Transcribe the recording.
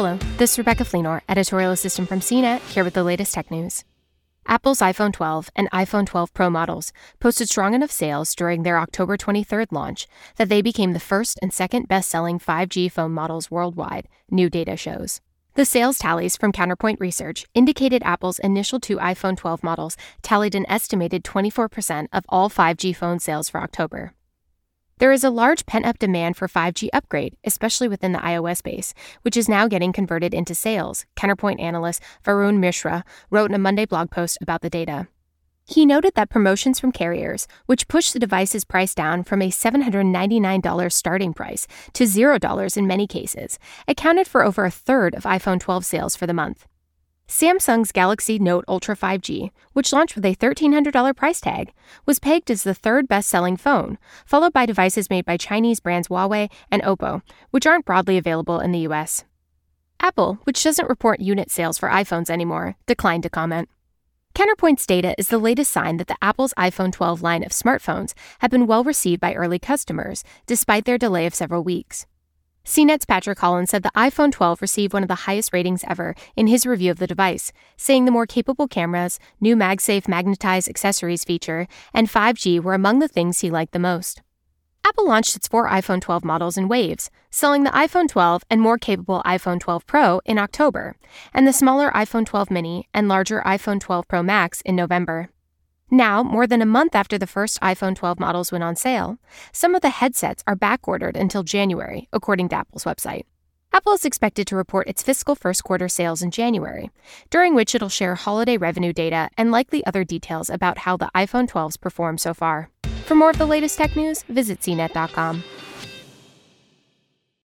Hello, this is Rebecca Fleenor, editorial assistant from CNET, here with the latest tech news. Apple's iPhone 12 and iPhone 12 Pro models posted strong enough sales during their October 23rd launch that they became the first and second best selling 5G phone models worldwide, new data shows. The sales tallies from Counterpoint Research indicated Apple's initial two iPhone 12 models tallied an estimated 24% of all 5G phone sales for October. There is a large pent up demand for 5G upgrade, especially within the iOS base, which is now getting converted into sales, Counterpoint analyst Varun Mishra wrote in a Monday blog post about the data. He noted that promotions from carriers, which pushed the device's price down from a $799 starting price to $0 in many cases, accounted for over a third of iPhone 12 sales for the month. Samsung's Galaxy Note Ultra 5G, which launched with a $1,300 price tag, was pegged as the third best selling phone, followed by devices made by Chinese brands Huawei and Oppo, which aren't broadly available in the US. Apple, which doesn't report unit sales for iPhones anymore, declined to comment. Counterpoint's data is the latest sign that the Apple's iPhone 12 line of smartphones have been well received by early customers, despite their delay of several weeks. CNET's Patrick Holland said the iPhone 12 received one of the highest ratings ever in his review of the device, saying the more capable cameras, new MagSafe magnetized accessories feature, and 5G were among the things he liked the most. Apple launched its four iPhone 12 models in waves, selling the iPhone 12 and more capable iPhone 12 Pro in October, and the smaller iPhone 12 mini and larger iPhone 12 Pro Max in November. Now, more than a month after the first iPhone 12 models went on sale, some of the headsets are backordered until January, according to Apple's website. Apple is expected to report its fiscal first quarter sales in January, during which it'll share holiday revenue data and likely other details about how the iPhone 12s perform so far. For more of the latest tech news, visit cnet.com.